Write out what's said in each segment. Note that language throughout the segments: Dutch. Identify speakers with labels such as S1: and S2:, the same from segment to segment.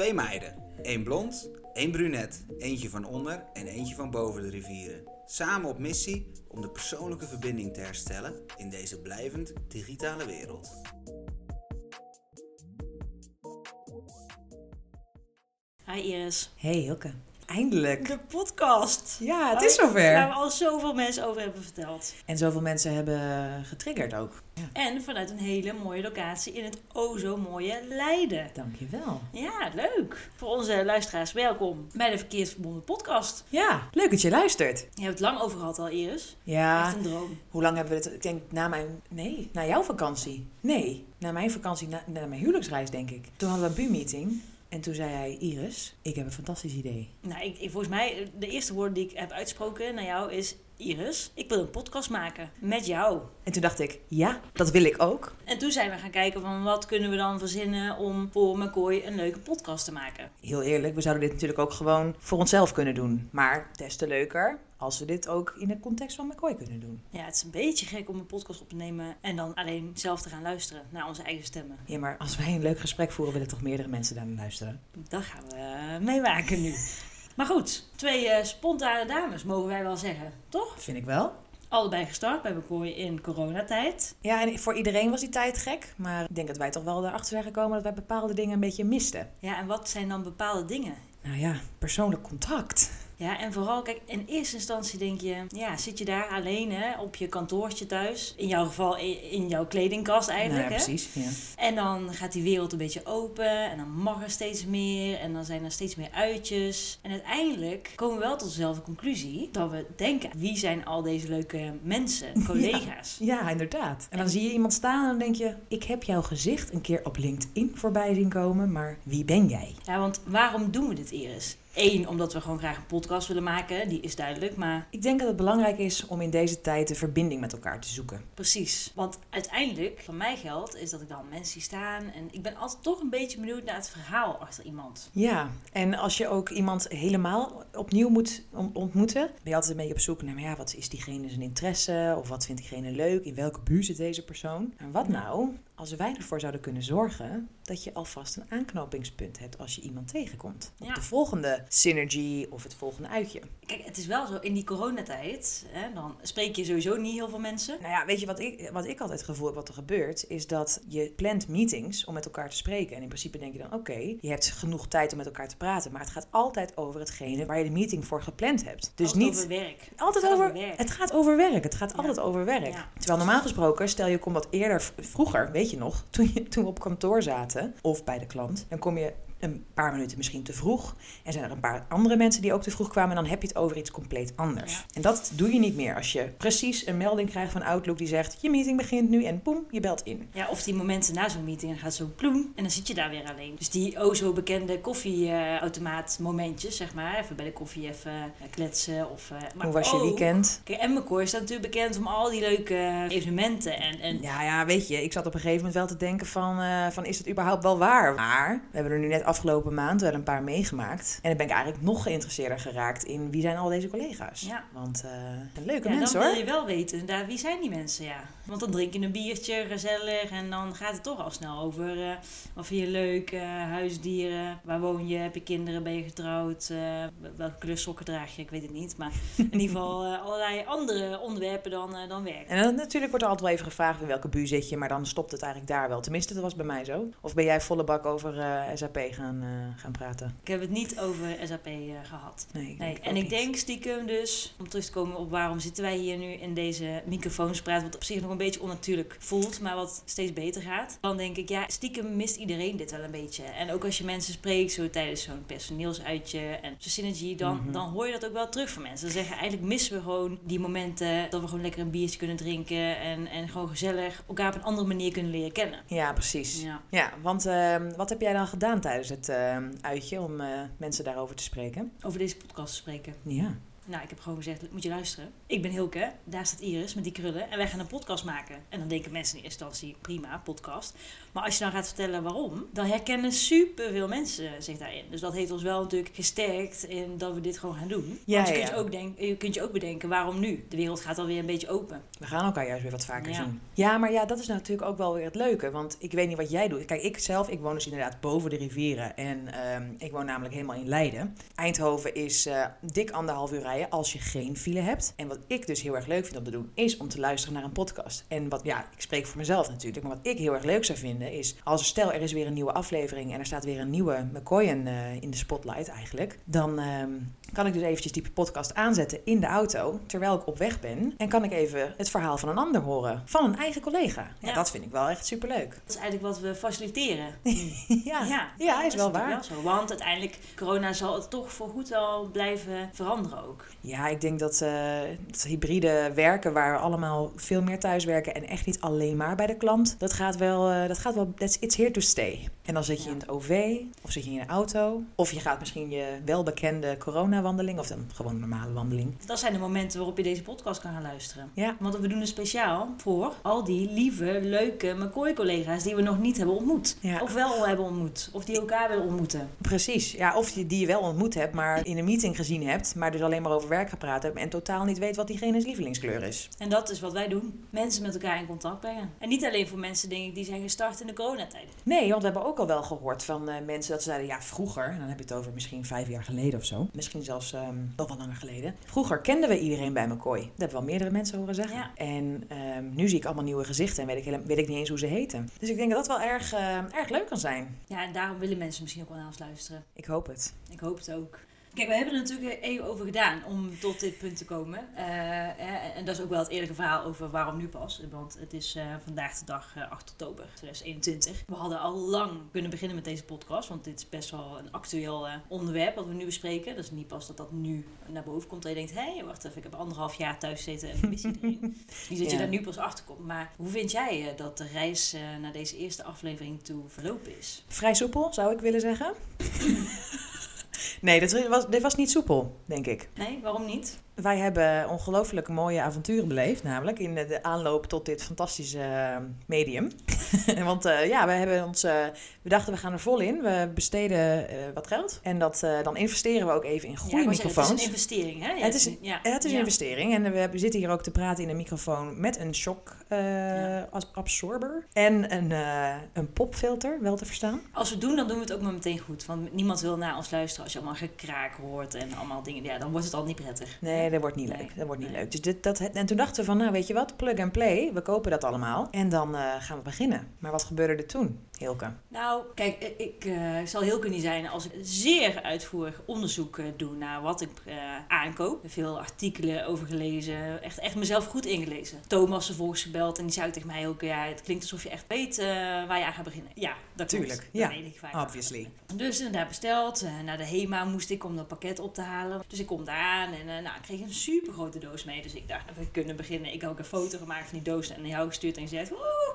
S1: Twee meiden. één blond, één brunet, eentje van onder en eentje van boven de rivieren. Samen op missie om de persoonlijke verbinding te herstellen in deze blijvend digitale wereld.
S2: Hi Iris.
S3: Hey Hilke, eindelijk.
S2: De podcast.
S3: Ja, het is zover.
S2: Waar we al zoveel mensen over hebben verteld.
S3: En zoveel mensen hebben getriggerd ook. Ja.
S2: En vanuit een hele mooie locatie in het o zo mooie Leiden.
S3: Dankjewel.
S2: Ja, leuk. Voor onze luisteraars, welkom bij de Verkeersverbonden podcast.
S3: Ja, leuk dat je luistert.
S2: Je hebt het lang over gehad al, Iris.
S3: Ja,
S2: Echt een droom.
S3: hoe lang hebben we het? Ik denk na mijn... Nee, na jouw vakantie. Nee, na mijn vakantie, na, na mijn huwelijksreis denk ik. Toen hadden we een bu-meeting. En toen zei hij, Iris, ik heb een fantastisch idee.
S2: Nou, ik, volgens mij, de eerste woorden die ik heb uitgesproken naar jou is... Iris, ik wil een podcast maken met jou.
S3: En toen dacht ik, ja, dat wil ik ook.
S2: En toen zijn we gaan kijken van wat kunnen we dan verzinnen om voor McCoy een leuke podcast te maken.
S3: Heel eerlijk, we zouden dit natuurlijk ook gewoon voor onszelf kunnen doen. Maar des te leuker als we dit ook in de context van McCoy kunnen doen.
S2: Ja, het is een beetje gek om een podcast op te nemen en dan alleen zelf te gaan luisteren naar onze eigen stemmen.
S3: Ja, maar als wij een leuk gesprek voeren, willen toch meerdere mensen daar naar luisteren?
S2: Dat gaan we meemaken nu. Maar goed, twee eh, spontane dames mogen wij wel zeggen, toch?
S3: Vind ik wel.
S2: Allebei gestart bij McCoy in coronatijd.
S3: Ja, en voor iedereen was die tijd gek. Maar ik denk dat wij toch wel erachter zijn gekomen dat wij bepaalde dingen een beetje misten.
S2: Ja, en wat zijn dan bepaalde dingen?
S3: Nou ja, persoonlijk contact.
S2: Ja, en vooral, kijk, in eerste instantie denk je, ja, zit je daar alleen hè, op je kantoortje thuis. In jouw geval in, jouw kledingkast eigenlijk.
S3: nou ja,
S2: hè?
S3: precies. Ja.
S2: En dan gaat die wereld een beetje open en dan mag er steeds meer en dan zijn er steeds meer uitjes. En uiteindelijk komen we wel tot dezelfde conclusie dat we denken, wie zijn al deze leuke mensen, collega's?
S3: ja, inderdaad. En dan zie je iemand staan en dan denk je... ik heb jouw gezicht een keer op LinkedIn voorbij zien komen, maar wie ben jij?
S2: Ja, want waarom doen we dit, Iris? Eén, omdat we gewoon graag een podcast willen maken, die is duidelijk, maar
S3: Ik denk dat het belangrijk is om in deze tijd de verbinding met elkaar te zoeken.
S2: precies. Want uiteindelijk, van mij geldt, is dat ik dan mensen zie staan en ik ben altijd toch een beetje benieuwd naar het verhaal achter iemand.
S3: Ja, en als je ook iemand helemaal opnieuw moet on- ontmoeten, ben je altijd een beetje op zoek naar, maar ja, wat is diegene zijn interesse? Of wat vindt diegene leuk? In welke buurt zit deze persoon? En wat nou als wij ervoor zouden kunnen zorgen dat je alvast een aanknopingspunt hebt als je iemand tegenkomt? Op
S2: Ja.
S3: de volgende synergy of het volgende uitje.
S2: Kijk, het is wel zo, in die coronatijd, hè, dan spreek je sowieso niet heel veel mensen.
S3: Nou ja, weet je wat ik, wat ik altijd het gevoel heb wat er gebeurt, is dat je plant meetings om met elkaar te spreken. En in principe denk je dan, oké, je hebt genoeg tijd om met elkaar te praten, maar het gaat altijd over hetgene waar je de meeting voor gepland hebt. Dus
S2: Altijd
S3: niet
S2: over werk.
S3: Altijd
S2: Het
S3: over,
S2: werk.
S3: het gaat over werk. Het gaat
S2: Ja.
S3: altijd over werk.
S2: Ja.
S3: Terwijl normaal gesproken, stel je komt wat eerder, vroeger, weet je nog, toen, je, toen we op kantoor zaten of bij de klant, dan kom je een paar minuten misschien te vroeg. En zijn er een paar andere mensen die ook te vroeg kwamen. En dan heb je het over iets compleet anders.
S2: Ja.
S3: En dat doe je niet meer als je precies een melding krijgt van Outlook die zegt: Je meeting begint nu en boem, je belt in.
S2: Ja, of die momenten na zo'n meeting, gaat zo ploem en dan zit je daar weer alleen. Dus die o zo bekende koffieautomaat momentjes, zeg maar. Even bij de koffie even eh, kletsen. Of, eh, maar
S3: Hoe was je
S2: ook-
S3: weekend?
S2: Kijk, McCoy staat natuurlijk bekend om al die leuke evenementen. En, en
S3: Ja, ja, weet je, ik zat op een gegeven moment wel te denken van, eh, van is het überhaupt wel waar? Maar we hebben er nu net afgelopen maand wel een paar meegemaakt. En dan ben ik eigenlijk nog geïnteresseerder geraakt in wie zijn al deze collega's.
S2: Ja.
S3: Want eh een leuke
S2: ja,
S3: mensen
S2: dan
S3: hoor.
S2: wil je wel weten, daar, wie zijn die mensen, ja. Want dan drink je een biertje, gezellig. En dan gaat het toch al snel over eh, wat vind je leuk, eh, huisdieren, waar woon je, heb je kinderen, ben je getrouwd, eh, welke kleur sokken draag je, ik weet het niet. Maar in ieder geval allerlei andere onderwerpen dan, dan werk.
S3: En dan, natuurlijk wordt er altijd wel even gevraagd in welke buurt zit je, maar dan stopt het eigenlijk daar wel. Tenminste, dat was bij mij zo. Of ben jij volle bak over SAP gaan, eh, gaan praten?
S2: Ik heb het niet over SAP eh, gehad.
S3: Nee,
S2: Nee, en ik
S3: niet.
S2: denk stiekem dus, om terug te komen op waarom zitten wij hier nu in deze microfoons praten, wat op zich nog een beetje onnatuurlijk voelt, maar wat steeds beter gaat. Dan denk ik, ja, stiekem mist iedereen dit wel een beetje. En ook als je mensen spreekt, zo tijdens zo'n personeelsuitje en zo'n synergy, dan,
S3: Mhm.
S2: dan hoor je dat ook wel terug van mensen. Dan zeggen eigenlijk missen we gewoon die momenten dat we gewoon lekker een biertje kunnen drinken en, en gewoon gezellig elkaar op een andere manier kunnen leren kennen.
S3: Ja, precies.
S2: Ja.
S3: Ja, want ehm, wat heb jij dan gedaan tijdens het ehm, uitje om eh, mensen daarover te spreken?
S2: Over deze podcast te spreken.
S3: Ja.
S2: Nou, ik heb gewoon gezegd, moet je luisteren. Ik ben Hilke, daar staat Iris met die krullen. En wij gaan een podcast maken. En dan denken mensen in eerste instantie, prima, podcast. Maar als je dan gaat vertellen waarom, dan herkennen superveel mensen zich daarin. Dus dat heeft ons wel natuurlijk gesterkt in dat we dit gewoon gaan doen.
S3: Ja,
S2: Want je,
S3: ja,
S2: kunt je, ook denk, je kunt je ook bedenken, waarom nu? De wereld gaat alweer een beetje open.
S3: We gaan elkaar juist weer wat vaker
S2: Ja.
S3: zien. Ja, maar ja, dat is natuurlijk ook wel weer het leuke. Want ik weet niet wat jij doet. Kijk, ik zelf, ik woon dus inderdaad boven de rivieren. En ehm, ik woon namelijk helemaal in Leiden. Eindhoven is eh, dik anderhalf uur rijden als je geen file hebt. En wat ik dus heel erg leuk vind om te doen, is om te luisteren naar een podcast. En wat, ja, ik spreek voor mezelf natuurlijk. Maar wat ik heel erg leuk zou vinden, is als er stel er is weer een nieuwe aflevering en er staat weer een nieuwe McCoyen eh, in de spotlight eigenlijk. Dan ehm, kan ik dus eventjes die podcast aanzetten in de auto terwijl ik op weg ben. En kan ik even het verhaal van een ander horen. Van een eigen collega. Ja,
S2: Ja.
S3: dat vind ik wel echt superleuk.
S2: Dat is eigenlijk wat we faciliteren.
S3: ja. ja, is wel waar.
S2: wel zo. Want uiteindelijk, corona zal het toch voor goed wel blijven veranderen ook.
S3: Ja, ik denk dat eh, het hybride werken, waar we allemaal veel meer thuis werken en echt niet alleen maar bij de klant, dat gaat wel, eh, dat gaat wel, that's, it's here to stay. En dan zit je in het OV, of zit je in een auto, of je gaat misschien je welbekende coronawandeling, of dan gewoon een normale wandeling.
S2: Dat zijn de momenten waarop je deze podcast kan gaan luisteren.
S3: Ja.
S2: Want we doen het speciaal voor al die lieve, leuke McCoy-collega's die we nog niet hebben ontmoet.
S3: Ja.
S2: Of wel hebben ontmoet. Of die elkaar willen ontmoeten.
S3: Precies, ja, of die, die je wel ontmoet hebt, maar in een meeting gezien hebt, maar dus alleen maar over werk gepraat hebt en totaal niet weet wat diegene's lievelingskleur is.
S2: En dat is wat wij doen. Mensen met elkaar in contact brengen. En niet alleen voor mensen, denk ik, die zijn gestart in de coronatijd.
S3: Nee, want we hebben ook al wel gehoord van eh, mensen dat ze zeiden, ja, vroeger, en dan heb je het over misschien vijf jaar geleden of zo, misschien zelfs ehm, nog wel langer geleden. Vroeger kenden we iedereen bij McCoy. Dat hebben wel meerdere mensen horen zeggen.
S2: Ja.
S3: En ehm, nu zie ik allemaal nieuwe gezichten en weet ik, weet ik niet eens hoe ze heten. Dus ik denk dat dat wel erg, eh, erg leuk kan zijn.
S2: Ja, en daarom willen mensen misschien ook wel naar ons luisteren.
S3: Ik hoop het.
S2: Ik hoop het ook. Kijk, we hebben er natuurlijk even over gedaan om tot dit punt te komen. Eh, en dat is ook wel het eerlijke verhaal over waarom nu pas. Want het is eh, vandaag de dag eh, 8 oktober 2021. We hadden al lang kunnen beginnen met deze podcast. Want dit is best wel een actueel eh, onderwerp wat we nu bespreken. Dat is niet pas dat dat nu naar boven komt. Dat je denkt, hé, hey, wacht even, ik heb anderhalf jaar thuis gezeten en mis iedereen. Niet dat je
S3: Ja.
S2: daar nu pas achter komt. Maar hoe vind jij eh, dat de reis eh, naar deze eerste aflevering toe verlopen is?
S3: Vrij soepel, zou ik willen zeggen. Nee, dit was, dit was niet soepel, denk ik.
S2: Nee, waarom niet?
S3: Wij hebben ongelooflijk mooie avonturen beleefd, namelijk in de, aanloop tot dit fantastische eh, medium. Want eh, ja, we hebben ons, eh, we dachten we gaan er vol in. We besteden wat geld en dat, dan investeren we ook even in goede
S2: Ja,
S3: microfoons.
S2: Het is een investering, hè?
S3: Het is-
S2: ja.
S3: Het is een
S2: Ja.
S3: investering en we zitten hier ook te praten in een microfoon met een shock absorber en een, een popfilter, wel te verstaan.
S2: Als we het doen, dan doen we het ook maar meteen goed. Want niemand wil naar ons luisteren als je allemaal gekraak hoort en allemaal dingen. Ja, dan wordt het al niet prettig.
S3: Nee, dat wordt niet
S2: Nee.
S3: leuk. Dat wordt niet
S2: Nee.
S3: leuk. Dus dit, dat, en toen dachten we van, nou weet je wat, plug and play. We kopen dat allemaal en dan eh, gaan we beginnen. Maar wat gebeurde er toen, Hilke?
S2: Nou, kijk, eh, ik eh, zal heel kunnen zijn als ik zeer uitvoerig onderzoek doe naar wat ik aankoop. Veel artikelen over gelezen, echt, echt mezelf goed ingelezen. Thomas vervolgens gebeld en die zei tegen mij ook, ja, het klinkt alsof je echt weet waar je aan gaat beginnen. Ja, dat.
S3: Tuurlijk,
S2: Dat
S3: ja,
S2: weet ik ga
S3: obviously.
S2: Dus inderdaad besteld. naar de HEMA moest ik om dat pakket op te halen. Dus ik kom daar aan en nou, ik kreeg een super grote doos mee. Dus ik dacht, we kunnen beginnen. Ik heb ook een foto gemaakt van die doos en naar jou gestuurd en gezegd,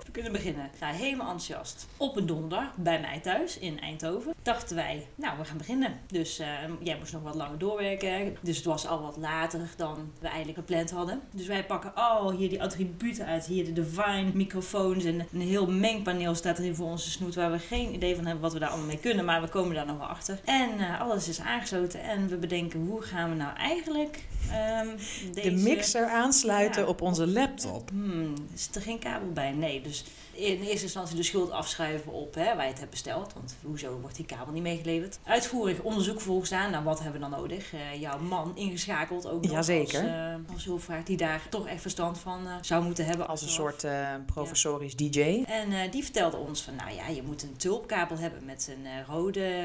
S2: we kunnen beginnen. Nou, helemaal enthousiast. Op een donderdag bij mij thuis in Eindhoven dachten wij, nou, we gaan beginnen. Dus eh, jij moest nog wat langer doorwerken. Dus het was al wat later dan we eigenlijk gepland hadden. Dus wij pakken al hier die attributen uit. Hier de Divine microfoons en een heel mengpaneel staat er hier voor onze snoet. Waar we geen idee van hebben wat we daar allemaal mee kunnen. Maar we komen daar nog wel achter. En eh, alles is aangesloten. En we bedenken, hoe gaan we nou eigenlijk ehm, deze...
S3: De mixer aansluiten
S2: Ja.
S3: op onze laptop.
S2: Hmm, zit er geen kabel bij? Nee, dus in eerste instantie de schuld afschuiven op hè, waar je het hebt besteld. Want hoezo wordt die kabel niet meegeleverd? Uitvoerig onderzoek volgens aan. Nou, wat hebben we dan nodig? Eh, jouw man ingeschakeld ook nog
S3: Jazeker.
S2: als, eh, als hulpvraag die daar toch echt verstand van eh, zou moeten hebben.
S3: Als een soort professorisch DJ.
S2: En die vertelde ons van, nou ja, je moet een tulpkabel hebben met een rode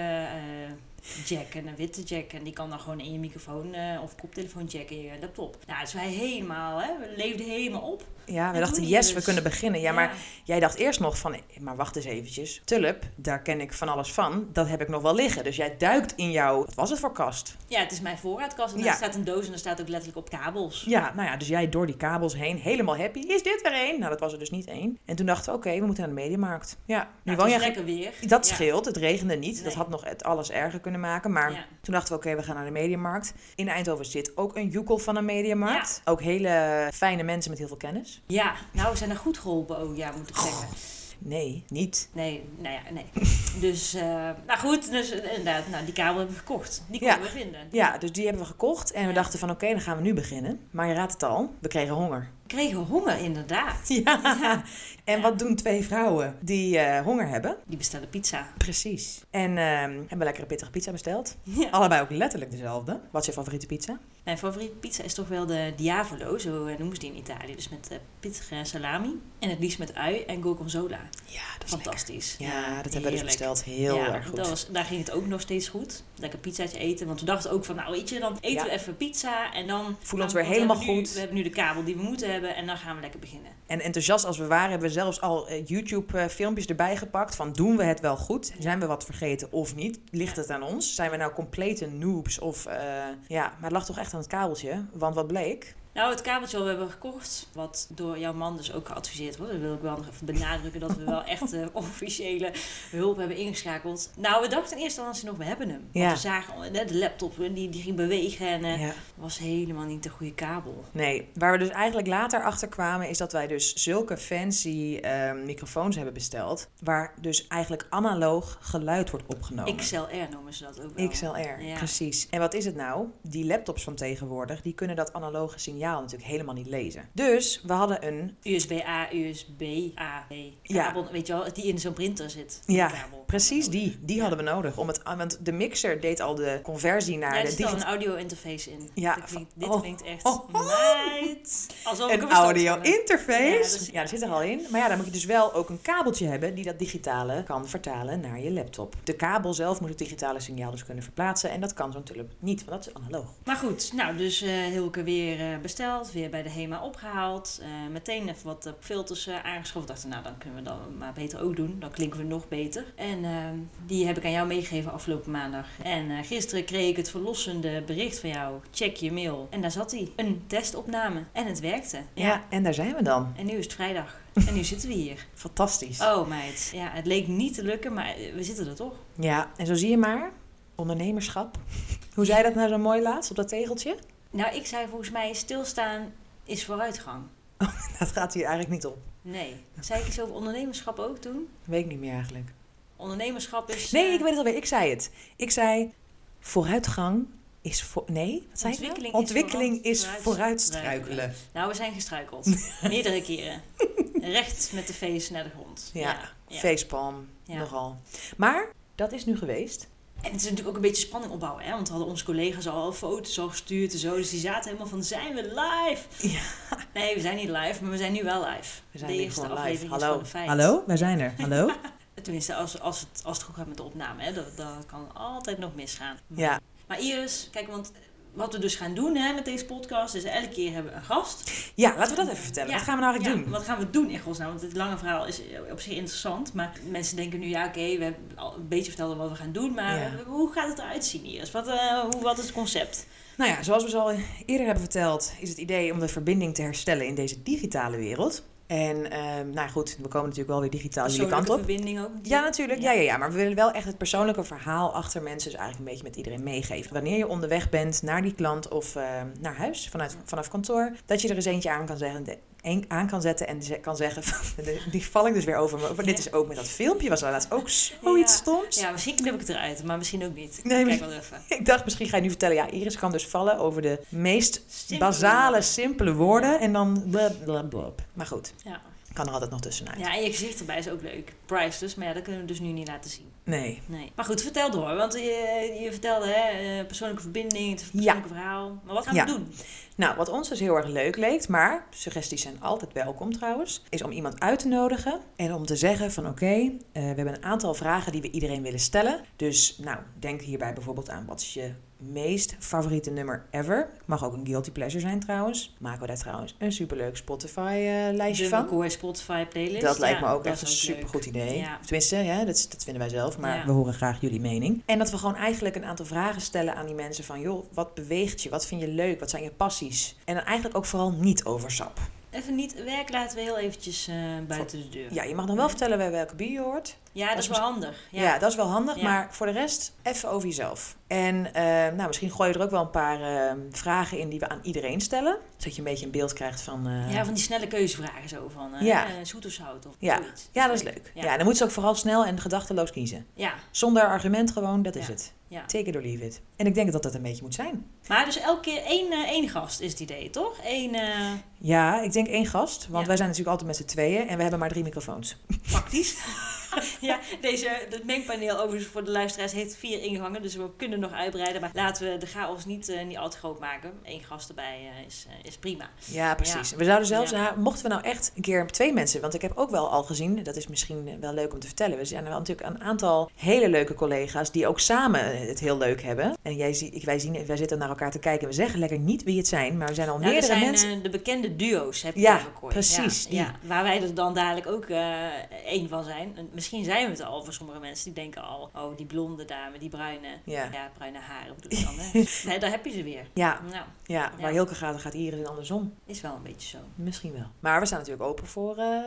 S2: jack en een witte jack. En die kan dan gewoon in je microfoon of koptelefoon jacken in je laptop. Nou, dus wij helemaal, hè, we leefden helemaal op.
S3: Ja, we
S2: En
S3: dachten, yes,
S2: dus-
S3: we kunnen beginnen. Ja, maar jij jij dacht eerst nog van, eh, maar wacht eens eventjes. Tulp, daar ken ik van alles van. Dat heb ik nog wel liggen. Dus jij duikt in jouw, wat was het voor kast?
S2: Ja, het is mijn voorraadkast. En
S3: Ja.
S2: er staat een doos en er staat ook letterlijk op kabels.
S3: Ja, nou ja, dus jij door die kabels heen, helemaal happy. Is dit weer één? Nou, dat was er dus niet één. En toen dachten we, oké, we moeten naar de mediamarkt. Ja, nu
S2: Nou, het lekker weer.
S3: Dat
S2: Ja.
S3: scheelt, het regende niet. Dat had nog het alles erger kunnen maken. Maar
S2: Ja.
S3: toen dachten we, oké, we gaan naar de Mediamarkt. In Eindhoven zit ook een joekel van een Mediamarkt. Ook hele fijne mensen met heel veel kennis.
S2: Ja, nou, we zijn er goed geholpen ook, ja, moet ik zeggen.
S3: Nee, niet.
S2: Nee, nou ja, nee. Dus, eh, nou goed, dus eh, inderdaad, nou, die kabel hebben we gekocht. Die
S3: Ja.
S2: konden we vinden.
S3: Ja, dus die hebben we gekocht. En we
S2: Ja.
S3: dachten van, oké, dan gaan we nu beginnen. Maar je raadt het al, we kregen honger.
S2: We kregen honger, inderdaad.
S3: Ja. En
S2: Ja.
S3: wat doen twee vrouwen die eh, honger hebben?
S2: Die bestellen pizza.
S3: Precies. En ehm, hebben lekkere pittige pizza besteld.
S2: Ja.
S3: Allebei ook letterlijk dezelfde. Wat is je favoriete pizza?
S2: Mijn favoriete pizza is toch wel de Diavolo, zo eh, noemen ze die in Italië. Dus met eh, pittige salami. En het liefst met ui en gorgonzola.
S3: Ja, dat is.
S2: Fantastisch.
S3: Ja, dat hebben we dus besteld. Heel
S2: ja,
S3: erg goed.
S2: Dat was, daar ging het ook nog steeds goed. Lekker pizzaatje eten. Want we dachten ook van, nou weet je, dan eten we even pizza. En dan
S3: Voelen ons
S2: dan-
S3: weer
S2: we
S3: helemaal
S2: nu-
S3: goed.
S2: we hebben nu de kabel die we moeten hebben. En dan gaan we lekker beginnen.
S3: En enthousiast als we waren, hebben we zelfs al eh, YouTube-filmpjes erbij gepakt. Van doen we het wel goed? Zijn we wat vergeten of niet? Ligt het aan ons? Zijn we nou complete noobs? Of ja, maar het lag toch echt aan het kabeltje. Want wat bleek?
S2: Nou, het kabeltje wat we hebben gekocht, wat door jouw man dus ook geadviseerd wordt. Dat wil ik wel nog even benadrukken dat we wel echt eh, officiële hulp hebben ingeschakeld. Nou, we dachten in eerste instantie nog, we hebben hem. Want
S3: Ja.
S2: we zagen eh, de laptop, eh, die, die ging bewegen en
S3: Ja.
S2: was helemaal niet de goede kabel.
S3: Nee, waar we dus eigenlijk later achter kwamen, is dat wij dus zulke fancy eh, microfoons hebben besteld. Waar dus eigenlijk analoog geluid wordt opgenomen.
S2: XLR noemen ze dat ook wel.
S3: XLR,
S2: Ja.
S3: precies. En wat is het nou? Die laptops van tegenwoordig, die kunnen dat analoge signaal natuurlijk helemaal niet lezen. Dus we hadden een,
S2: USB-A, USB-A,
S3: Ja.
S2: kabel, weet je wel, die in zo'n printer zit.
S3: Ja,
S2: kabel.
S3: precies die, die
S2: Ja.
S3: hadden we nodig. Om het, want de mixer deed al de conversie naar
S2: Ja, er
S3: de
S2: zit al een audio interface in.
S3: Ja,
S2: dit klinkt, dit
S3: oh,
S2: klinkt echt
S3: oh, oh.
S2: meid. Alsof ik
S3: Een
S2: hem verstand
S3: audio
S2: van heb.
S3: interface.
S2: Ja, dat
S3: dat zit er al in. Maar ja, dan moet je dus wel ook een kabeltje hebben die dat digitale kan vertalen naar je laptop. De kabel zelf moet het digitale signaal dus kunnen verplaatsen. En dat kan zo'n tulp niet, want dat is analoog.
S2: Maar goed, nou, dus eh Hilke weer eh, besteld, weer bij de HEMA opgehaald. eh, meteen even wat eh, filters eh, aangeschoven. Dachten, nou, dan kunnen we dat maar beter ook doen. Dan klinken we nog beter. En ehm, die heb ik aan jou meegegeven afgelopen maandag. En gisteren kreeg ik het verlossende bericht van jou. Check je mail. En daar zat hij. Een testopname. En het werkte.
S3: Ja. en daar zijn we dan.
S2: En nu is het vrijdag. En nu zitten we hier.
S3: Fantastisch.
S2: Oh meid, ja, het leek niet te lukken, maar we zitten er toch.
S3: Ja, en zo zie je maar, ondernemerschap. Hoe zei dat nou zo mooi laatst op dat tegeltje?
S2: Nou, ik zei volgens mij stilstaan is vooruitgang.
S3: Dat gaat hier eigenlijk niet op.
S2: Nee. Zei ik iets over ondernemerschap ook toen?
S3: Weet ik niet meer eigenlijk.
S2: Ondernemerschap is...
S3: Nee,
S2: eh,
S3: ik weet het alweer. Ik zei het. Ik zei, vooruitgang is voor... Nee, wat zei ik nou?
S2: Ontwikkeling is
S3: Ontwikkeling
S2: vooruit-
S3: is
S2: vooruit-
S3: vooruitstruikelen.
S2: Nou, we zijn gestruikeld. Meerdere keren. Recht met de face naar de grond.
S3: Ja,
S2: ja.
S3: facepalm,
S2: Ja.
S3: nogal. Maar, dat is nu geweest.
S2: En het is natuurlijk ook een beetje spanning opbouwen, hè? Want we hadden onze collega's al foto's al gestuurd en zo. Dus die zaten helemaal van, zijn we live?
S3: Ja.
S2: Nee, we zijn niet live, maar we zijn nu wel live.
S3: We zijn
S2: de eerste
S3: live.
S2: aflevering is
S3: Hallo. Hallo, wij zijn er. Hallo?
S2: Tenminste, als, als, het, als het goed gaat met de opname, hè? Dat, dat kan altijd nog misgaan.
S3: Ja,
S2: Maar Iris, kijk, want wat we dus gaan doen hè, met deze podcast is elke keer hebben we een gast.
S3: ja laten we dat even vertellen.
S2: Ja,
S3: Wat gaan we nou eigenlijk
S2: ja,
S3: doen?
S2: Wat gaan we doen in godsnaam? Want het lange verhaal is op zich interessant. Maar mensen denken nu, ja oké, we hebben al een beetje verteld wat we gaan doen. Maar
S3: Ja.
S2: hoe gaat het eruit zien Iris? Wat, eh, hoe, wat is het concept?
S3: Nou ja, zoals we al eerder hebben verteld, is het idee om de verbinding te herstellen in deze digitale wereld. En ehm, nou goed, we komen natuurlijk wel weer digitaal jullie kant op.
S2: verbinding ook.
S3: Ja, natuurlijk. Ja. Ja, ja, Maar we willen wel echt het persoonlijke verhaal achter mensen, dus eigenlijk een beetje met iedereen meegeven. Wanneer je onderweg bent naar die klant of ehm, naar huis vanuit, vanaf kantoor, dat je er eens eentje aan kan zeggen. Aan kan zetten en kan zeggen, van, die val ik dus weer over. me. Dit is ook met dat filmpje, was er laatst ook zoiets
S2: Ja.
S3: stoms.
S2: Ja, misschien knip ik het eruit, maar misschien ook niet.
S3: Nee,
S2: Kijk
S3: maar-
S2: wel even.
S3: Ik dacht, misschien ga je nu vertellen, ja, Iris kan dus vallen over de meest
S2: Simpele
S3: basale,
S2: woorden.
S3: simpele woorden en dan blab, blab, blab. Maar goed,
S2: Ja.
S3: Kan er altijd nog tussenuit.
S2: ja, en je gezicht erbij is ook leuk. Priceless, maar ja, dat kunnen we dus nu niet laten zien.
S3: Nee.
S2: Nee. Maar goed, vertel door. Want je, je vertelde hè, eh, persoonlijke verbinding, het persoonlijke verhaal. Maar wat gaan
S3: Ja.
S2: we doen?
S3: Nou, wat ons dus heel erg leuk leek, maar suggesties zijn altijd welkom trouwens, is om iemand uit te nodigen en om te zeggen van oké, eh, we hebben een aantal vragen die we iedereen willen stellen. Dus nou, denk hierbij bijvoorbeeld aan wat is je meest favoriete nummer ever. Mag ook een guilty pleasure zijn trouwens. Maken we daar trouwens een superleuk Spotify-lijstje
S2: De
S3: van.
S2: McCoy Spotify playlist.
S3: Dat lijkt me ook echt een supergoed idee.
S2: Ja.
S3: Tenminste, ja, dat, vinden wij zelf, maar
S2: Ja.
S3: we horen graag jullie mening. En dat we gewoon eigenlijk een aantal vragen stellen aan die mensen van... joh, wat beweegt je? Wat vind je leuk? Wat zijn je passies? En dan eigenlijk ook vooral niet over sap.
S2: Even niet werk laten we heel eventjes eh, buiten de deur.
S3: Ja, je mag dan wel vertellen bij welke bier je hoort.
S2: Ja, dat is wel handig.
S3: Ja,
S2: Ja.
S3: dat is wel handig.
S2: Ja.
S3: Maar voor de rest, even over jezelf. En eh, nou, misschien gooi je er ook wel een paar eh, vragen in die we aan iedereen stellen. Zodat je een beetje een beeld krijgt van...
S2: Ja, van die snelle keuzevragen zo van
S3: Ja.
S2: zoet of zout of
S3: Ja.
S2: zoiets.
S3: ja, dat is leuk. Ja. dan moeten ze ook vooral snel en gedachteloos kiezen.
S2: Ja,
S3: Zonder argument gewoon, dat is
S2: Ja.
S3: het.
S2: Ja.
S3: Take it or leave it. En ik denk dat dat een beetje moet zijn.
S2: Maar dus elke keer één, eh, één gast is het idee, toch? Eén eh,
S3: Ja, ik denk één gast. Want
S2: Ja.
S3: wij zijn natuurlijk altijd met z'n tweeën en we hebben maar drie microfoons.
S2: praktisch. ja, deze, het mengpaneel overigens voor de luisteraars heeft vier ingangen, dus we kunnen nog uitbreiden. Maar laten we de chaos niet, eh, niet al te groot maken. Eén gast erbij eh, is, eh, is prima.
S3: Ja, precies. We zouden zelfs,
S2: Ja.
S3: mochten we nou echt een keer twee mensen, want ik heb ook wel al gezien, dat is misschien wel leuk om te vertellen. We zijn wel natuurlijk een aantal hele leuke collega's die ook samen het heel leuk hebben. En jij, zie- ik- wij, zien, wij zitten naar elkaar te kijken. We zeggen lekker niet wie het zijn, maar we zijn al
S2: Nou, er
S3: meerdere
S2: zijn
S3: mensen.
S2: de bekende duo's, heb je
S3: Ja, precies,
S2: Ja,
S3: die.
S2: waar wij er dan dadelijk ook één van zijn. Misschien zijn we het al voor sommige mensen. Die denken al, oh, die blonde dame, die bruine,
S3: Ja.
S2: ja, bruine haren bedoel ik dan. Hè. nee, daar heb je ze weer.
S3: Ja,
S2: Nou,
S3: ja, waar. Hilke gaat, dan gaat Iris andersom.
S2: is wel een beetje zo.
S3: Misschien wel. Maar we staan natuurlijk open voor eh,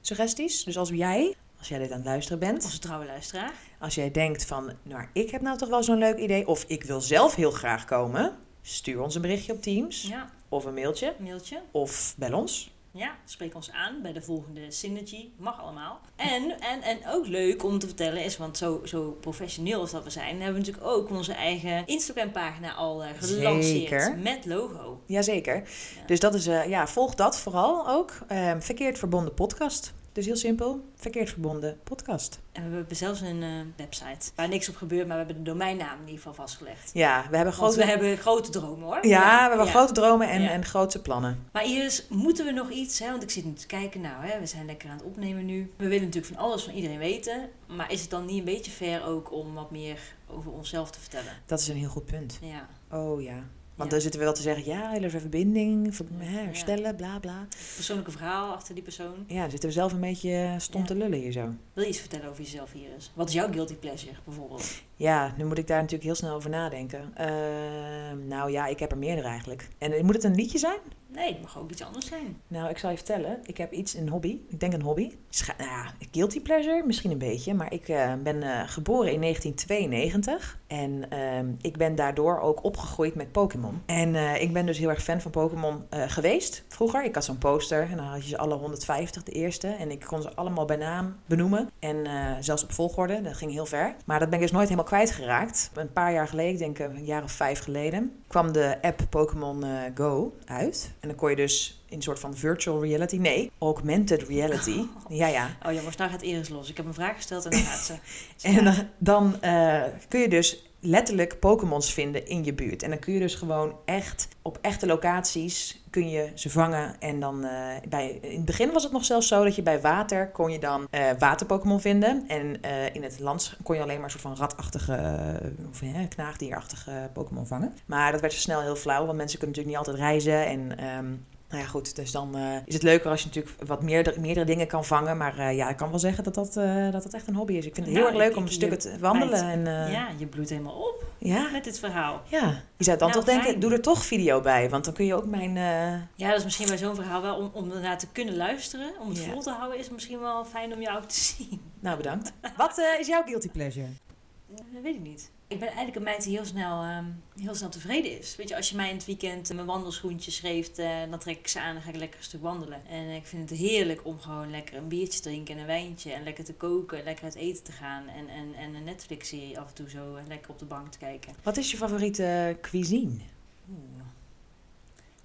S3: suggesties. Dus als jij, als jij dit aan het luisteren bent,
S2: Onze trouwe luisteraar.
S3: Als jij denkt van, nou, ik heb nou toch wel zo'n leuk idee, of ik wil zelf heel graag komen, stuur ons een berichtje op Teams,
S2: Ja,
S3: of een mailtje,
S2: mailtje.
S3: of bel ons.
S2: Ja, spreek ons aan bij de volgende Synergy. Mag allemaal. En, en, en ook leuk om te vertellen is, want zo, zo professioneel als dat we zijn, hebben we natuurlijk ook onze eigen Instagram-pagina al eh, gelanceerd.
S3: Zeker.
S2: Met logo.
S3: Jazeker.
S2: Ja.
S3: Dus dat is, eh, ja, volg dat vooral ook. Ehm, verkeerd verbonden podcast. Dus heel simpel, verkeerd verbonden podcast.
S2: En we hebben zelfs een eh, website waar niks op gebeurt, maar we hebben de domeinnaam in ieder geval vastgelegd.
S3: Ja, we hebben grote,
S2: we hebben grote dromen hoor.
S3: ja, we hebben
S2: ja.
S3: grote dromen en,
S2: Ja.
S3: en grote plannen.
S2: Maar Iris, moeten we nog iets? Hè? Want ik zit nu te kijken, nou, hè, we zijn lekker aan het opnemen nu. We willen natuurlijk van alles van iedereen weten. Maar is het dan niet een beetje fair ook om wat meer over onszelf te vertellen?
S3: Dat is een heel goed punt.
S2: Ja.
S3: Oh ja. Want
S2: Ja.
S3: dan zitten we wel te zeggen, ja, even verbinding,
S2: Ja.
S3: herstellen, bla bla.
S2: Persoonlijke verhaal achter die persoon.
S3: Ja, dan zitten we zelf een beetje stom te lullen hier zo.
S2: Wil je iets vertellen over jezelf, Iris? Wat is jouw guilty pleasure bijvoorbeeld?
S3: Ja, nu moet ik daar natuurlijk heel snel over nadenken. Ehm, nou ja, ik heb er meerdere eigenlijk. En moet het een liedje zijn?
S2: Nee, het mag ook iets anders zijn.
S3: Nou, ik zal je vertellen. Ik heb iets, een hobby. Ik denk een hobby. Scha- nou ja, guilty pleasure, misschien een beetje. Maar ik eh, ben eh, geboren in 1992. En ehm, ik ben daardoor ook opgegroeid met Pokémon. En eh, ik ben dus heel erg fan van Pokémon eh, geweest vroeger. Ik had zo'n poster en dan had je ze alle 150, de eerste. En ik kon ze allemaal bij naam benoemen. En eh, zelfs op volgorde, dat ging heel ver. Maar dat ben ik dus nooit helemaal kwijtgeraakt. Een paar jaar geleden, ik denk eh, een jaar of vijf geleden, kwam de app Pokémon eh, Go uit. En dan kon je dus in een soort van virtual reality, nee, augmented reality. Ja, ja.
S2: Oh jongens, nou gaat Iris los. Ik heb een vraag gesteld en dan gaat ze.
S3: En dan, dan kun je dus letterlijk Pokémons vinden in je buurt. En dan kun je dus gewoon echt op echte locaties kun je ze vangen. En dan eh, bij, in het begin was het nog zelfs zo dat je bij water kon je dan eh water-Pokémon vinden. En eh, in het land kon je alleen maar een soort van ratachtige of knaagdierachtige Pokémon vangen. Maar dat werd zo snel heel flauw, want mensen kunnen natuurlijk niet altijd reizen. En ehm, nou ja, goed, dus dan is het leuker als je natuurlijk wat meerdere, meerdere dingen kan vangen. Maar ja, ik kan wel zeggen dat dat, dat dat echt een hobby is. Ik vind het heel
S2: Nou,
S3: erg leuk om stukken
S2: je
S3: te wandelen. En,
S2: Ja, je bloedt helemaal op
S3: ja,
S2: met dit verhaal.
S3: ja. Je zou dan
S2: Nou,
S3: toch denken, doe er toch video bij. Want dan kun je ook mijn... eh,
S2: Ja, dat is misschien bij zo'n verhaal wel om, om ernaar te kunnen luisteren. Om het
S3: Ja.
S2: vol te houden is misschien wel fijn om jou te zien.
S3: Nou, bedankt. Wat eh, is jouw guilty pleasure?
S2: Dat weet ik niet. Ik ben eigenlijk een meid die heel snel, ehm, heel snel tevreden is. Weet je, als je mij in het weekend eh, mijn wandelschoentjes geeft, eh, dan trek ik ze aan en ga ik lekker een stuk wandelen. En ik vind het heerlijk om gewoon lekker een biertje te drinken en een wijntje. En lekker te koken, lekker uit eten te gaan. En, en, en een Netflix-serie af en toe zo eh, lekker op de bank te kijken.
S3: Wat is je favoriete cuisine?
S2: Oeh.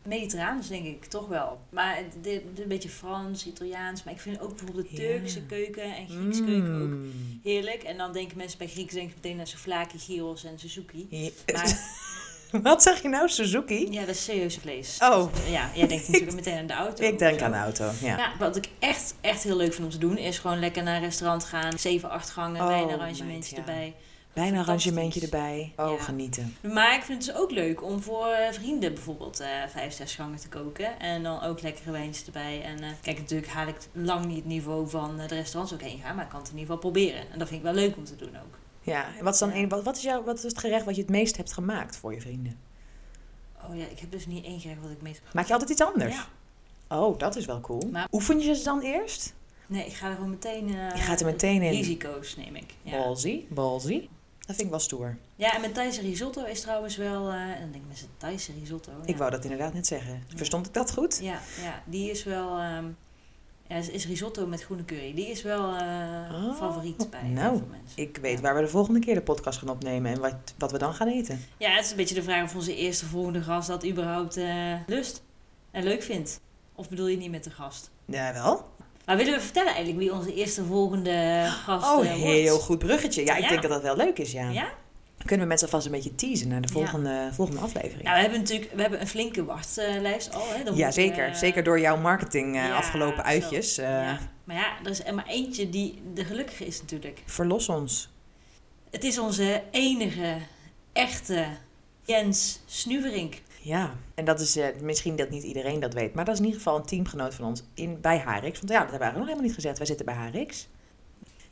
S2: Mediterraans denk ik, toch wel. Maar het- dit- een beetje Frans, Italiaans. Maar ik vind ook bijvoorbeeld de. Turkse keuken en Griekse keuken ook
S3: Mm.
S2: heerlijk. En dan denken mensen bij Grieks denk ik meteen aan souvlaki, gyros en Suzuki. Maar
S3: Wat zeg je nou, Suzuki?
S2: ja, dat is serieus vlees.
S3: Oh.
S2: Ja, jij denkt natuurlijk meteen aan de auto.
S3: Ik denk aan de auto, ja.
S2: Ja, wat ik echt, echt heel leuk vind om te doen, is gewoon lekker naar een restaurant gaan. 7, 8 gangen,
S3: Oh, ja.
S2: erbij.
S3: Wijnarrangementje
S2: fantastisch.
S3: erbij. Oh,
S2: Ja.
S3: genieten.
S2: Maar ik vind het dus ook leuk om voor eh, vrienden bijvoorbeeld eh vijf, zes gangen te koken. En dan ook lekkere wijntjes erbij. En eh, kijk, natuurlijk haal ik lang niet het niveau van eh, de restaurants ook heen gaan. Maar ik kan het in ieder geval proberen. En dat vind ik wel leuk om te doen ook.
S3: Ja, en wat is dan een, wat, wat, is jouw, wat is het gerecht wat je het meest hebt gemaakt voor je vrienden?
S2: Oh ja, ik heb dus niet één gerecht wat ik meest...
S3: Maak je altijd iets anders?
S2: Ja.
S3: Oh, dat is wel cool.
S2: Maar-
S3: Oefen je ze dan eerst?
S2: Nee, ik ga er gewoon meteen... eh,
S3: Je gaat er meteen in.
S2: Risico's neem ik. Ja.
S3: Ballsy. Dat vind ik wel stoer.
S2: Ja, en mijn Thaise risotto is trouwens wel... eh, en dan denk ik met zijn Thaise risotto.
S3: Ik
S2: ja.
S3: wou dat inderdaad net zeggen. Verstond ik dat goed?
S2: Ja, ja, die is wel... ehm, ja, is, is risotto met groene curry. Die is wel
S3: Oh,
S2: favoriet bij
S3: nou,
S2: heel veel mensen.
S3: Ik weet
S2: Ja.
S3: waar we de volgende keer de podcast gaan opnemen en wat, wat we dan gaan eten.
S2: Ja, het is een beetje de vraag of onze eerste volgende gast dat überhaupt eh, lust en leuk vindt. Of bedoel je niet met de gast?
S3: Ja, wel.
S2: Maar willen we vertellen eigenlijk wie onze eerste volgende gast
S3: Oh,
S2: eh, wordt?
S3: heel goed bruggetje. Ja, ik
S2: Ja.
S3: denk dat dat wel leuk is, ja.
S2: Ja?
S3: Kunnen we mensen alvast een beetje teasen naar de
S2: Ja.
S3: volgende, volgende aflevering?
S2: Nou, we hebben natuurlijk we hebben een flinke wachtlijst al. Hè.
S3: Ja, zeker.
S2: we-
S3: Zeker door jouw marketing eh,
S2: Ja,
S3: afgelopen uitjes. eh,
S2: Ja. Maar ja, er is er maar eentje die de gelukkige is natuurlijk.
S3: Verlos ons.
S2: Het is onze enige, echte Jens Snuverink.
S3: Ja, en dat is eh, misschien dat niet iedereen dat weet, maar dat is in ieder geval een teamgenoot van ons in, bij Harix. Want ja, dat hebben we nog helemaal niet gezegd. Wij zitten bij Harix.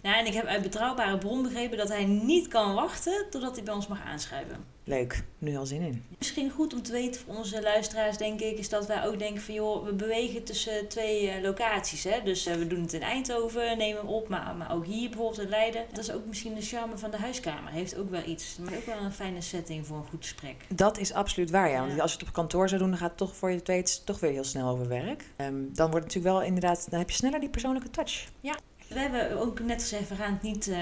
S2: Nou, en ik heb uit betrouwbare bron begrepen dat hij niet kan wachten totdat hij bij ons mag aanschrijven.
S3: Leuk, nu al zin in.
S2: Misschien goed om te weten voor onze luisteraars, denk ik, is dat wij ook denken van joh, we bewegen tussen twee eh, locaties. Hè? Dus eh, we doen het in Eindhoven, nemen we op, maar, maar ook hier bijvoorbeeld in Leiden. Dat is ook misschien de charme van de huiskamer. Heeft ook wel iets. Maar ook wel een fijne setting voor een goed gesprek.
S3: Dat is absoluut waar, ja. Want
S2: Ja.
S3: als je het op kantoor zou doen, dan gaat het toch voor je het weet toch weer heel snel over werk. Ehm, dan wordt het natuurlijk wel inderdaad, dan heb je sneller die persoonlijke touch.
S2: We hebben ook net gezegd, we gaan, het niet, eh,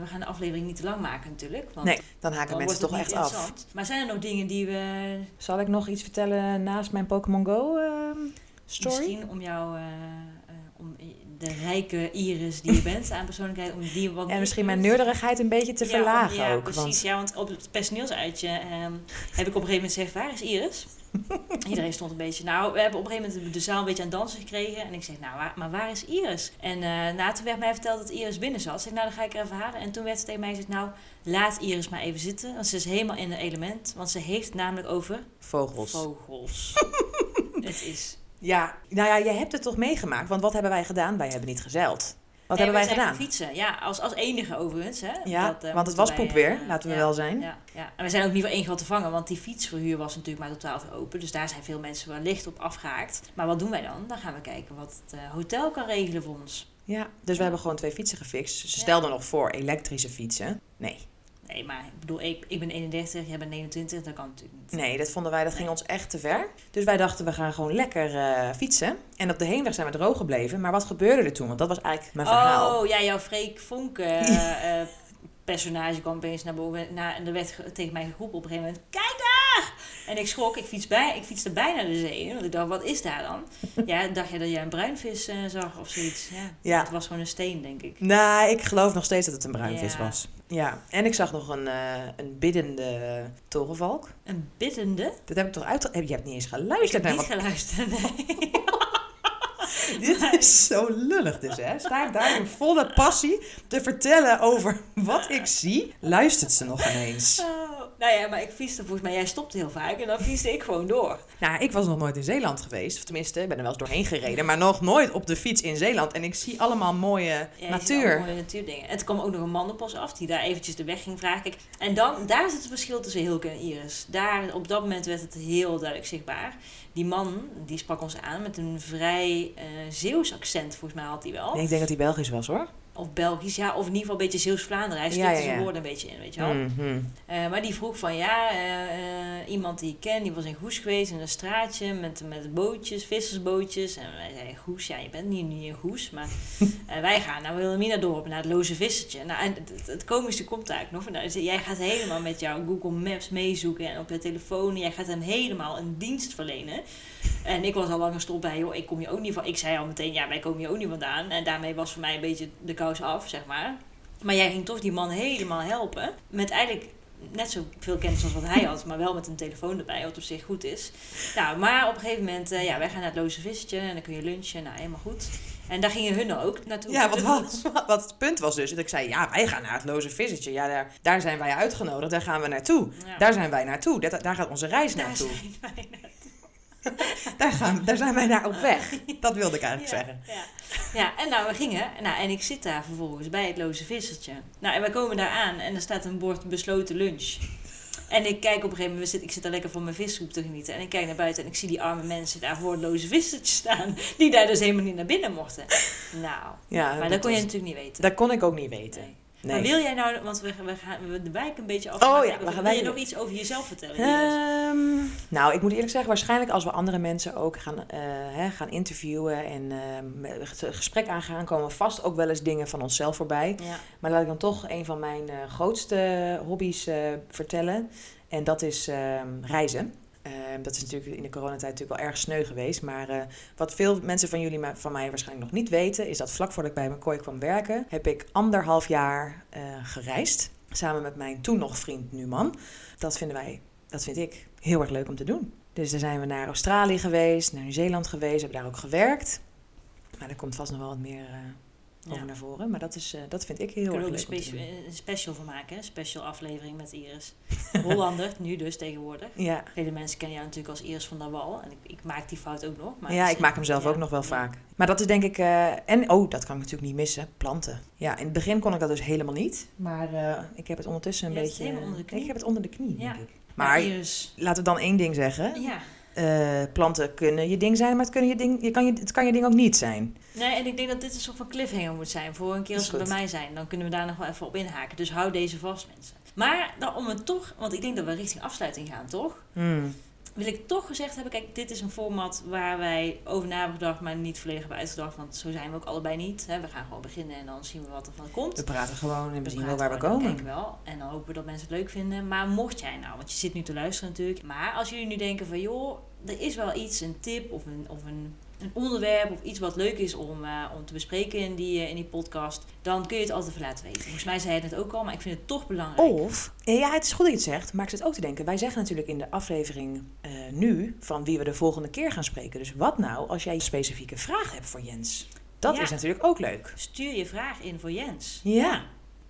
S2: we gaan de aflevering niet te lang maken natuurlijk. Want
S3: Nee, dan haken
S2: dan
S3: mensen toch echt af.
S2: interessant. Maar zijn er nog dingen die we
S3: Zal ik nog iets vertellen naast mijn Pokémon Go ehm, story?
S2: misschien om jou, eh, eh, om de rijke Iris die je bent aan persoonlijkheid, om die wat
S3: En misschien mijn neurderigheid een beetje te
S2: Ja,
S3: verlagen
S2: ja,
S3: ook.
S2: precies.
S3: Want
S2: Ja, want op het personeelsuitje ehm, heb ik op een gegeven moment gezegd, waar is Iris? Iedereen stond een beetje, nou, we hebben op een gegeven moment de zaal een beetje aan het dansen gekregen. En ik zeg, nou, waar, maar waar is Iris? En nou, toen werd mij verteld dat Iris binnen zat. Ik zeg, nou, dan ga ik er even halen. En toen werd ze tegen mij gezegd, nou, laat Iris maar even zitten. Want ze is helemaal in het element. Want ze heeft het namelijk over
S3: vogels.
S2: vogels. het is...
S3: Ja, nou ja, jij hebt het toch meegemaakt? Want wat hebben wij gedaan? Wij hebben niet gezeild. Wat
S2: Nee,
S3: hebben wij gedaan?
S2: fietsen. Ja, als, als enige overigens. Hè.
S3: Ja,
S2: Dat, eh,
S3: want het was
S2: wij,
S3: poep weer,
S2: eh,
S3: laten we
S2: ja.
S3: wel zijn.
S2: Ja, ja. En we zijn ook niet voor één gehad te vangen, want die fietsverhuur was natuurlijk maar tot 12 uur open. Dus daar zijn veel mensen wellicht op afgehaakt. Maar wat doen wij dan? Dan gaan we kijken wat het eh, hotel kan regelen voor ons.
S3: Ja, dus we hebben gewoon twee fietsen gefixt. Ze stelden nog voor elektrische fietsen. Nee.
S2: Nee, maar ik bedoel, ik, ik ben 31, jij bent 29, dat kan natuurlijk niet.
S3: Nee, dat vonden wij, dat ging
S2: Nee.
S3: ons echt te ver. Dus wij dachten, we gaan gewoon lekker eh, fietsen. En op de heenweg zijn we droog gebleven. Maar wat gebeurde er toen? Want dat was eigenlijk mijn verhaal.
S2: Oh, ja, jouw Freek Vonk eh, eh, personage kwam opeens naar boven. Na, en er werd ge- tegen mij geroepen op een gegeven moment, kijk daar! En ik schrok, ik, fiets bij, ik fietste bijna de zee in. Want ik dacht, wat is daar dan? Ja, dacht je dat jij een bruinvis eh, zag of zoiets? Ja,
S3: Ja.
S2: Het was gewoon een steen, denk ik.
S3: Nou, ik geloof nog steeds dat het een bruinvis
S2: Ja.
S3: was. Ja, en ik zag nog een, eh, een biddende torenvalk.
S2: Een biddende?
S3: Dat heb ik toch uit... Je hebt niet eens
S2: Ik
S3: geluisterd
S2: heb
S3: naar
S2: niet
S3: wat...
S2: geluisterd, nee.
S3: Dit is zo lullig dus, hè? Sta ik daar in volle passie te vertellen over wat ik zie? Luistert ze nog ineens?
S2: Oh, nou ja, maar ik fietste volgens mij, jij stopte heel vaak en dan fietste ik gewoon door.
S3: Nou, ik was nog nooit in Zeeland geweest. Of tenminste, ik ben er wel eens doorheen gereden. Maar nog nooit op de fiets in Zeeland. En ik zie allemaal mooie
S2: Ja,
S3: natuur.
S2: allemaal mooie natuurdingen. En toen kwam ook nog een man op ons af die daar eventjes de weg ging vragen. En dan, daar zit het verschil tussen Hilke en Iris. Daar, op dat moment werd het heel duidelijk zichtbaar. Die man, die sprak ons aan met een vrij eh Zeeuws accent, volgens mij had hij wel.
S3: Nee, ik denk dat hij Belgisch was, hoor.
S2: Of Belgisch, ja, of in ieder geval een beetje Zeeuws-Vlaanderen. Hij
S3: Ja,
S2: slikte
S3: ja,
S2: zijn
S3: ja.
S2: woorden een beetje in, weet je wel.
S3: Mhm.
S2: Eh, maar die vroeg van ja, eh, eh, iemand die ik ken, die was in Goes geweest in een straatje met, met bootjes, vissersbootjes. En wij zeiden Goes, ja je bent niet, niet in Goes, maar eh, wij gaan naar Wilhelmina-dorp, naar het loze vissertje. Nou, en het, komische komt daar ook nog. Nou, jij gaat helemaal met jouw Google Maps meezoeken en op je telefoon. Jij gaat hem helemaal een dienst verlenen. En ik was al lang gestopt bij, joh, ik kom hier ook niet van. Ik zei al meteen, ja, wij komen hier ook niet vandaan. En daarmee was voor mij een beetje de kous af, zeg maar. Maar jij ging toch die man helemaal helpen. Met eigenlijk net zo veel kennis als wat hij had, maar wel met een telefoon erbij, wat op zich goed is. Nou, maar op een gegeven moment, eh, ja, wij gaan naar het loze vissertje en dan kun je lunchen. Nou, helemaal goed. En daar gingen hun ook naartoe.
S3: Ja, wat, wat, wat, het punt was dus, dat ik zei, ja, wij gaan naar het Loze Vissetje. Ja, daar, daar zijn wij uitgenodigd, daar gaan we naartoe.
S2: Ja.
S3: Daar zijn wij naartoe, daar, daar gaat onze reis
S2: Daar
S3: naartoe.
S2: zijn wij naartoe.
S3: Daar, gaan, daar zijn wij naar op weg. Dat wilde ik eigenlijk
S2: Ja,
S3: zeggen.
S2: Ja. ja, en nou, we gingen. Nou, en ik zit daar vervolgens bij het loze vissertje. Nou, en wij komen daar aan en er staat een bord besloten lunch. En ik kijk op een gegeven moment, we ik zit daar lekker van mijn visgroep te genieten. En ik kijk naar buiten en ik zie die arme mensen daar voor het loze vissertje staan. Die daar dus helemaal niet naar binnen mochten. Nou,
S3: Ja,
S2: maar dat kon je natuurlijk niet weten.
S3: dat kon ik ook niet weten.
S2: Nee.
S3: Nee.
S2: Maar wil jij nou, want we, we gaan we de wijk een beetje af.
S3: Oh ja, we
S2: wil je nog iets over jezelf vertellen?
S3: Ehm, nou, ik moet eerlijk zeggen, waarschijnlijk als we andere mensen ook gaan, eh, hè, gaan interviewen en met het gesprek aangaan, komen vast ook wel eens dingen van onszelf voorbij.
S2: ja.
S3: Maar laat ik dan toch een van mijn eh, grootste hobby's eh, vertellen. En dat is ehm, reizen. Ehm, dat is natuurlijk in de coronatijd natuurlijk wel erg sneu geweest. Maar eh, wat veel mensen van jullie van mij waarschijnlijk nog niet weten... is dat vlak voordat ik bij McCoy kwam werken... heb ik anderhalf jaar eh, gereisd. Samen met mijn toen nog vriend, nu man. Dat vinden wij, dat vind ik, heel erg leuk om te doen. Dus daar zijn we naar Australië geweest, naar Nieuw-Zeeland geweest. Hebben daar ook gewerkt. Maar er komt vast nog wel wat meer
S2: Ja.
S3: naar voren. Maar dat, is, eh, dat vind ik heel erg leuk
S2: ook een,
S3: doen.
S2: een special van maken. Een special aflevering met Iris. Hollander, nu dus tegenwoordig.
S3: Ja,
S2: Vele mensen kennen jou natuurlijk als Iris van der Wal. En ik, ik maak die fout ook nog. Maar
S3: ja ik maak hem zelf
S2: ja,
S3: ook nog wel
S2: ja.
S3: vaak. Maar dat is denk ik... eh, en, oh, dat kan ik natuurlijk niet missen. Planten. Ja, in het begin kon ik dat dus helemaal niet. Maar eh, ik heb het ondertussen een
S2: het
S3: beetje...
S2: helemaal onder de knie.
S3: Ik heb het onder de knie,
S2: Ja.
S3: denk ik.
S2: Maar
S3: Maar
S2: Iris,
S3: laten we dan één ding zeggen.
S2: ja.
S3: Eh, planten kunnen je ding zijn, maar het, kunnen je ding, je kan je, het kan je ding ook niet zijn.
S2: Nee, en ik denk dat dit een soort van cliffhanger moet zijn. Voor een keer als ze bij mij zijn, dan kunnen we daar nog wel even op inhaken. Dus hou deze vast, mensen. Maar dan om het toch, want ik denk dat we richting afsluiting gaan, toch?
S3: Hmm.
S2: Wil ik toch gezegd hebben, kijk, dit is een format waar wij over na hebben gedacht, maar niet volledig hebben uitgedacht. Want zo zijn we ook allebei niet. Hè? We gaan gewoon beginnen en dan zien we wat er van komt.
S3: We praten gewoon en we zien wel waar we komen.
S2: Denk ik wel. En dan hopen we dat mensen het leuk vinden. Maar mocht jij nou, want je zit nu te luisteren natuurlijk. Maar als jullie nu denken van joh, er is wel iets, een tip of een, of een, een onderwerp of iets wat leuk is om, eh, om te bespreken in die, eh, in die podcast. Dan kun je het altijd even laten weten. Volgens mij zei je het net ook al, maar ik vind het toch belangrijk.
S3: Of, ja, het is goed dat je het zegt, maar ik zit ook te denken. Wij zeggen natuurlijk in de aflevering eh, nu van wie we de volgende keer gaan spreken. Dus wat nou als jij een specifieke vraag hebt voor Jens? Dat
S2: Ja.
S3: is natuurlijk ook leuk.
S2: Stuur je vraag in voor Jens.
S3: Ja.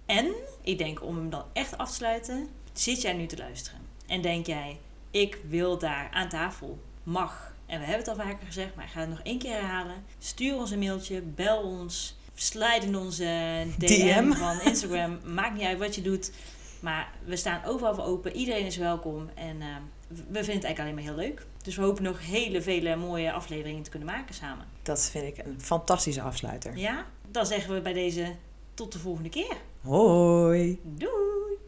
S2: En ik denk om hem dan echt af te sluiten, zit jij nu te luisteren. En denk jij, ik wil daar aan tafel, mag. En we hebben het al vaker gezegd, maar ik ga het nog één keer herhalen. Stuur ons een mailtje, bel ons, slide in onze DM,
S3: DM.
S2: van Instagram. Maakt niet uit wat je doet. Maar we staan overal voor open. Iedereen is welkom. En eh, we vinden het eigenlijk alleen maar heel leuk. Dus we hopen nog hele vele mooie afleveringen te kunnen maken samen.
S3: Dat vind ik een fantastische afsluiter.
S2: Ja? Dan zeggen we bij deze tot de volgende keer.
S3: Hoi!
S2: Doei!